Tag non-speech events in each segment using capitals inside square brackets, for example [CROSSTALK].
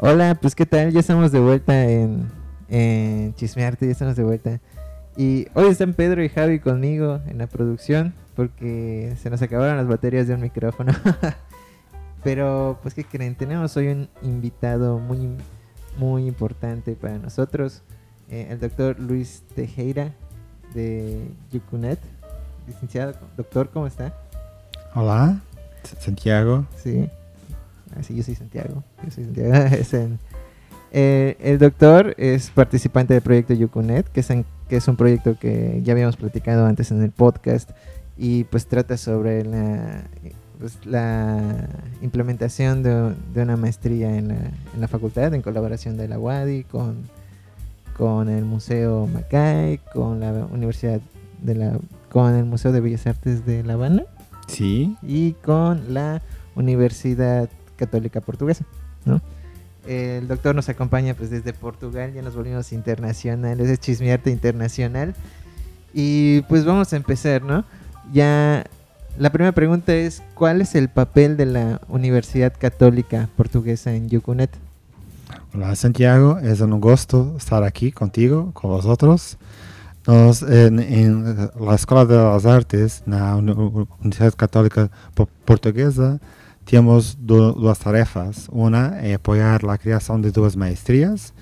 Hola, pues qué tal, ya estamos de vuelta en, en Chismearte, ya estamos de vuelta. Y hoy están Pedro y Javi conmigo en la producción porque se nos acabaron las baterías de un micrófono. [LAUGHS] Pero pues qué creen, tenemos hoy un invitado muy muy importante para nosotros, eh, el doctor Luis Tejera de Yucunet. Licenciado, doctor, ¿cómo está? Hola, Santiago. Sí, así yo soy Santiago. Yo soy Santiago. [LAUGHS] Es en- eh, el doctor es participante del proyecto Yucunet, que es, en- que es un proyecto que ya habíamos platicado antes en el podcast y pues trata sobre la, pues, la implementación de, de una maestría en la, en la facultad en colaboración de la UADI con, con el Museo Macay, con la Universidad de la con el Museo de Bellas Artes de La Habana Sí, y con la Universidad Católica Portuguesa, ¿no? El doctor nos acompaña pues desde Portugal, ya nos volvimos internacionales, es chismearte internacional. Y pues vamos a empezar, ¿no? Ya la primera pregunta es ¿cuál es el papel de la Universidad Católica Portuguesa en Yucunet? hola Santiago, es un gusto estar aquí contigo, con vosotros. Nos, en, en la Escuela de las Artes, Uni- Universidad Católica Po- Portuguesa, temos du- duas tarefas. Una é apoiar a criação de duas maestrias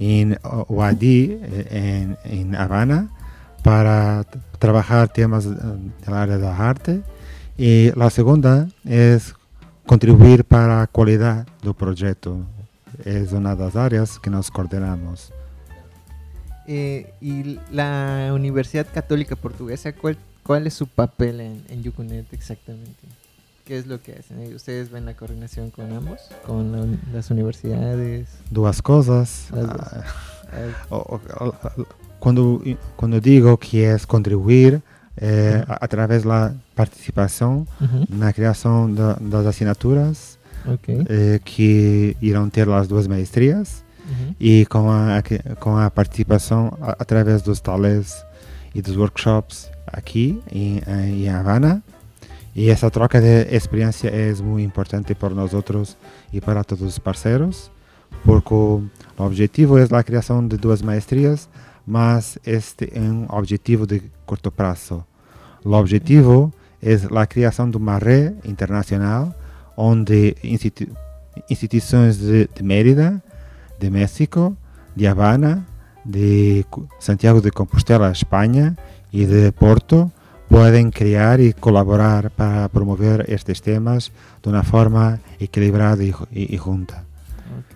em UADI, em, em para trabalhar temas da área da arte. E a segunda é contribuir para a qualidade do projeto. É uma das áreas que nós coordenamos. Eh, y la Universidad Católica Portuguesa, ¿cuál, cuál es su papel en, en Yucunet exactamente? ¿Qué es lo que hacen? Eh, ¿Ustedes ven la coordinación con ambos? ¿Con la las universidades? Duas coisas. As duas. ah, Ah, o- o- o- quando quando digo que é contribuir é, a- através da participação ujú, na criação da, das assinaturas ok. eh, que irão ter as duas maestrias ujú, e com a com a participação a- através dos talés e dos workshops aqui em, em Havana e essa troca de experiência é muito importante para nós outros e para todos os parceiros porque o objetivo é a criação de duas maestrias mas este é um objetivo de curto prazo. O objetivo é a criação de uma rede internacional onde institu- instituições de, de Mérida, de México, de Habana, de Cu- Santiago de Compostela, Espanha e de Porto podem criar e colaborar para promover estes temas de uma forma equilibrada ju- e- e junta. ok.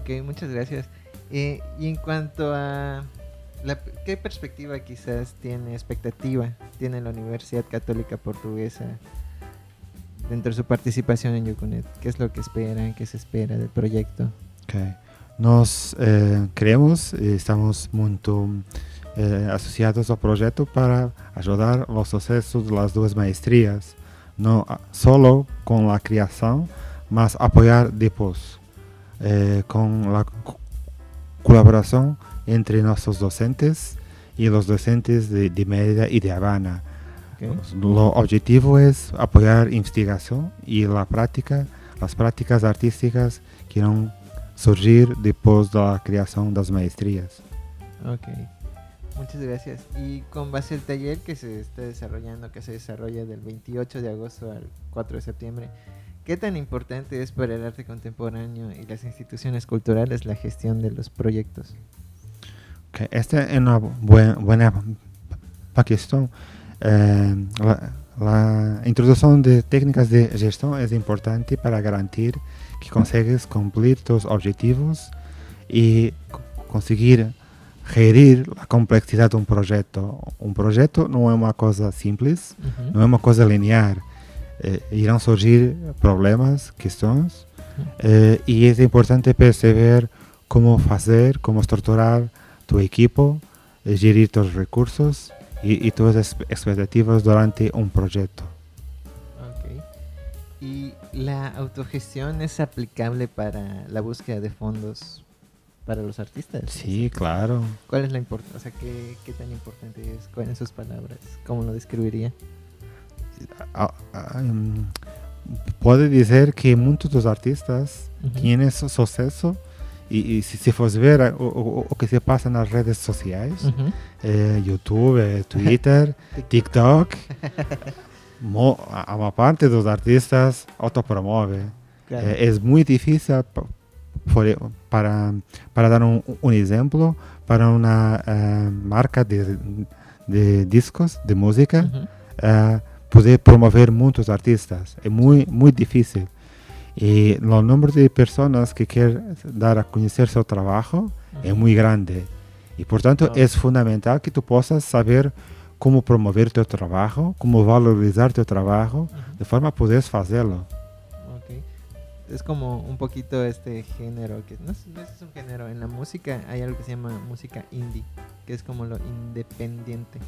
Ok, muchas gracias. Eh, y en cuanto a... La, ¿Qué perspectiva quizás tiene, expectativa tiene la Universidad Católica Portuguesa dentro de su participación en Yucunet? ¿Qué es lo que esperan? ¿Qué se espera del proyecto? Ok. Nós eh, queremos e estamos muito eh, associados ao projeto para ajudar o sucesso das duas maestrias, não solo com a criação, mas apoiar depois, eh, com a co- colaboração entre nossos docentes e os docentes de, de Mérida e de Habana. Ok. O objetivo é apoiar a investigação e a prática, as práticas artísticas que irão surgir depois da criação das maestrias. Ok, muchas gracias. Y con base al taller que se está desarrollando, que se desarrolla del 28 de agosto al 4 de septiembre, ¿qué tan importante es para el arte contemporáneo y las instituciones culturales la gestión de los proyectos? Ok, Esta uma boa, boa questão. Eh, a, a introdução de técnicas de gestão é importante para garantir que consegues cumprir tus objetivos co- conseguir gerir a complexidade de um projeto. Um projeto não é uma coisa simples, não é uma coisa linear. Eh, irão surgir problemas, questões, eh, e é importante perceber como fazer, como estruturar tu equipo, eh, gerir tus recursos e, e tuas ex- expectativas durante um projeto. Ok. ¿Y la autogestión es aplicable para la búsqueda de fondos para los artistas? Sí, claro. ¿Cuál es la importancia? O sea, ¿qué, ¿qué tan importante es? ¿Cuáles son sus palabras? ¿Cómo lo describiría? Ah, ah, hum, puedo decir que muchos dos artistas Ujú. tienen su suceso y, y si se ver o, o- o que se pasa en las redes sociales, eh, YouTube, eh, Twitter, [LAUGHS] TikTok, [LAUGHS] mo- a a parte dos artistas autopromove. Claro. Eh, es muy difícil por e- para, para dar un, un ejemplo, para una eh, marca de, de discos, de música, Ujú. eh, poder promover muchos artistas. Es muy, muy difícil. Y el número de personas que quieren dar a conocer su trabajo es muy grande. Y por tanto Oh. es fundamental que tú puedas saber cómo promover tu trabajo, cómo valorizar tu trabajo, Ujú. de forma a poder hacerlo. Es como un poquito este género, que no si es un género, en la música hay algo que se llama música indie, que es como lo independiente.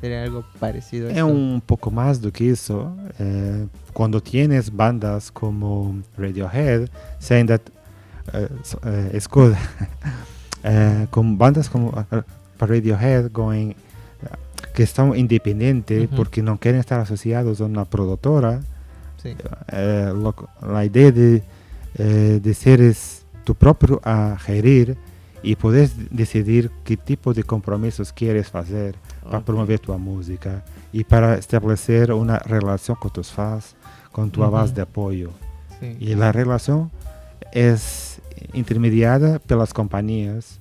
Sería algo parecido a Es esto? un poco más do que eso. eh, cuando tienes bandas como Radiohead, saying that eh, eh, it's [LAUGHS] good. Eh, con bandas como eh, Radiohead going, que están independientes porque no quieren estar asociados a una productora. Sí. eh, lo- la idea de, eh, de ser es tu propio a gerir y poder decidir qué tipo de compromisos quieres hacer para promover tu música y para establecer una relación con tus fans, con tu base de apoyo. Sí. Y la relación es intermediada por las compañías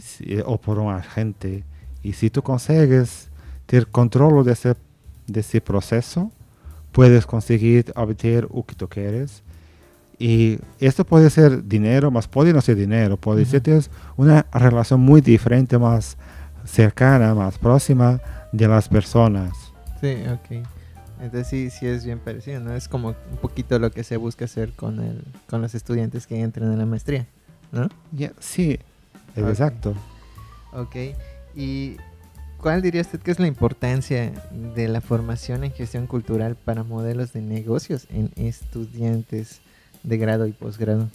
si- o por un agente. Y si tú consigues tener control de ese, de ese proceso, puedes conseguir obtener lo que tú quieres. Y esto puede ser dinero, más puede no ser dinero, puede ser una relación muy diferente, más cercana, más próxima de las personas. Sí, ok. Entonces sí, sí es bien parecido, ¿no? Es como un poquito lo que se busca hacer con el, con los estudiantes que entran en la maestría, ¿no? Ya, sí, es Ok. exacto. Ok. ¿Y cuál diría usted que es la importancia de la formación en gestión cultural para modelos de negocios en estudiantes de grado y posgrado?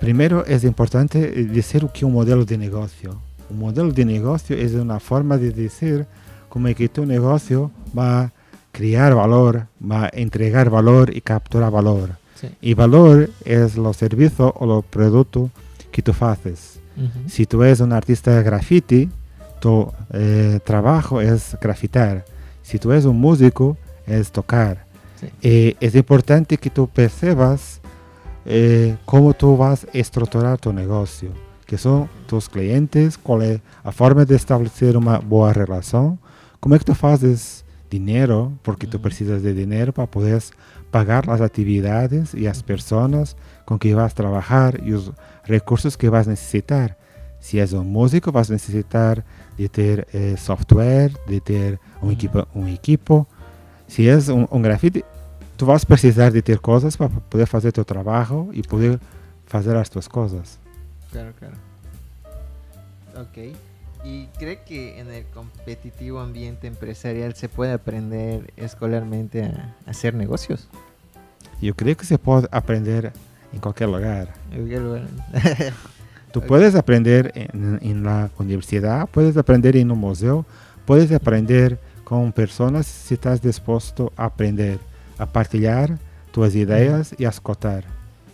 Primero es importante eh, decir que un modelo de negocio. Un modelo de negocio es una forma de decir cómo es que tu negocio va a crear valor, va a entregar valor y capturar valor. Sí. Y valor es los servicios o los productos que tú haces. Ujú. Si tú eres un artista de graffiti, tu eh, trabajo es grafitar. Si tú eres un músico, es tocar. Sí. Eh, es importante que tú percebas eh, cómo tú vas a estructurar tu negocio, que son tus clientes, cuál es la forma de establecer una buena relación, cómo es que tú haces dinero, porque tú precisas de dinero para poder pagar las actividades y las personas con que vas a trabajar y los recursos que vas a necesitar. Si es un músico, vas a necesitar de tener eh, software, de tener un, equipo, un equipo. Si es un, un graffiti, tú vas a precisar de tener cosas para poder hacer tu trabajo y poder hacer las tus cosas. Claro, claro. Ok. ¿Y cree que en el competitivo ambiente empresarial se puede aprender escolarmente a, a hacer negocios? Yo creo que se puede aprender en cualquier lugar. En cualquier lugar. [LAUGHS] Tú puedes aprender en, en la universidad, puedes aprender en un museo, puedes aprender con personas si estás dispuesto a aprender, a partilhar tus ideas y a escuchar.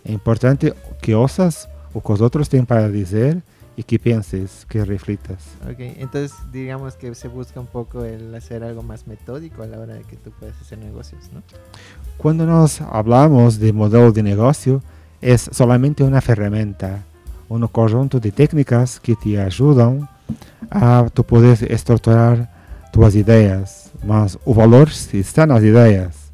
Es importante que osas o que los otros tienen para decir y que pienses, que reflitas. ok, entonces digamos que se busca un poco el hacer algo más metódico a la hora de que tú puedes hacer negocios, ¿no? Cuando nos hablamos de modelo de negocio, es solamente una herramienta, un conjunto de técnicas que te ayudan a tu poder estructurar tus ideas, mas o valor está en las ideas.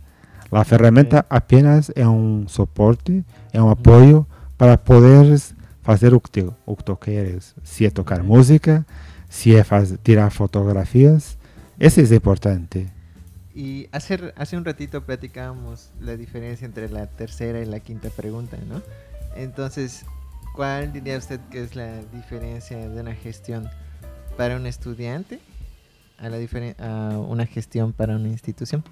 La herramienta apenas es un soporte, es un apoyo para poder hacer lo que, te- lo que tú quieres. Si es tocar música, si es faz- tirar fotografías, eso es importante. Y hace, hace un ratito platicábamos la diferencia entre la tercera y la quinta pregunta, ¿no? Entonces, ¿cuál diría usted que es la diferencia de una gestión para un estudiante a, la una gestión para una institución?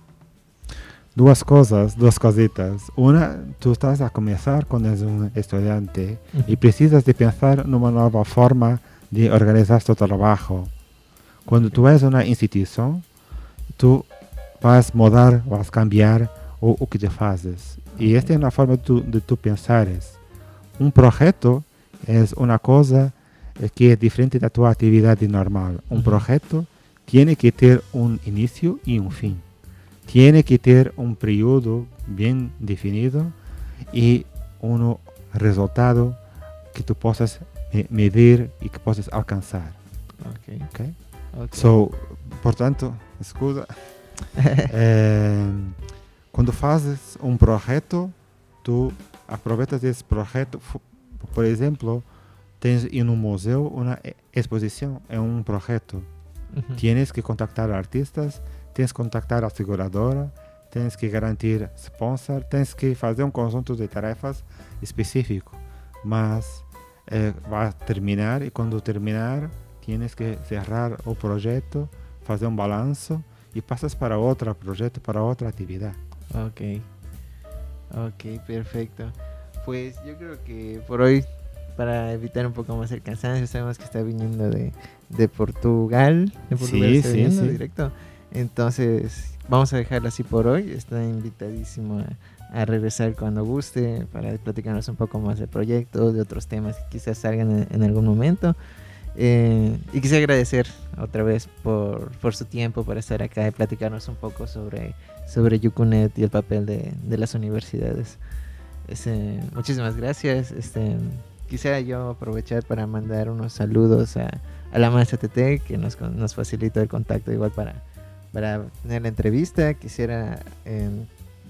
Duas cosas, dos cositas. Una, tú estás a comenzar cuando eres un estudiante y precisas de pensar en una nueva forma de organizar tu trabajo. Cuando tú eres una institución, tú vas a mudar, vas a cambiar o o que já fazes. E esta é uma forma de tu, de pensares. Projeto é uma coisa eh, que é diferente da tua atividade normal. Uhum. projeto tem que ter um início e um fim. Tem que ter um período bem definido e um resultado que tu possas me- medir e que possas alcançar. Ok. ok? ok. So, portanto, escusa, [LAUGHS] eh, quando fazes um projeto, tu aproveitas esse projeto, por exemplo, tens em um museu uma exposição, é um projeto. Ujú. Tienes que contactar artistas, tens que contactar a seguradora, tens que garantir sponsor, tens que fazer um conjunto de tarefas específico. Mas eh, vai terminar e quando terminar, tienes que cerrar o projeto, fazer um balanço e passas para outro projeto, para outra atividade. Ok. Ok, perfecto. Pues yo creo que por hoy, para evitar un poco más el cansancio, sabemos que está viniendo de, de Portugal. De Portugal Sí, está sí, viniendo sí. directo. Entonces, vamos a dejarlo así por hoy. Está invitadísimo a, a regresar cuando guste para platicarnos un poco más del proyecto, de otros temas que quizás salgan en, en algún momento. Eh, y quisiera agradecer otra vez por, por su tiempo, para estar acá y platicarnos un poco sobre sobre Yucunet y el papel de, de las universidades. Este, muchísimas gracias. Este, quisiera yo aprovechar para mandar unos saludos a, a la maestra TT que nos, nos facilitó el contacto igual para, para tener la entrevista. Quisiera eh,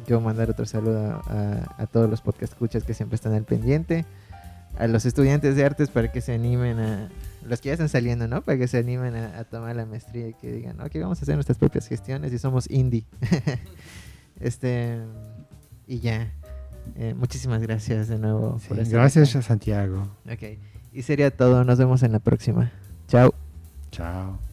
yo mandar otro saludo a, a todos los podcast escuchas que siempre están al pendiente. A los estudiantes de artes para que se animen a... Los que ya están saliendo, ¿no? Para que se animen a, a tomar la maestría y que digan, ok, vamos a hacer nuestras propias gestiones y somos indie. [LAUGHS] este... Y ya. Eh, muchísimas gracias de nuevo. por estar Gracias, acá. Santiago. Ok. Y sería todo. Nos vemos en la próxima. Chao. Chao.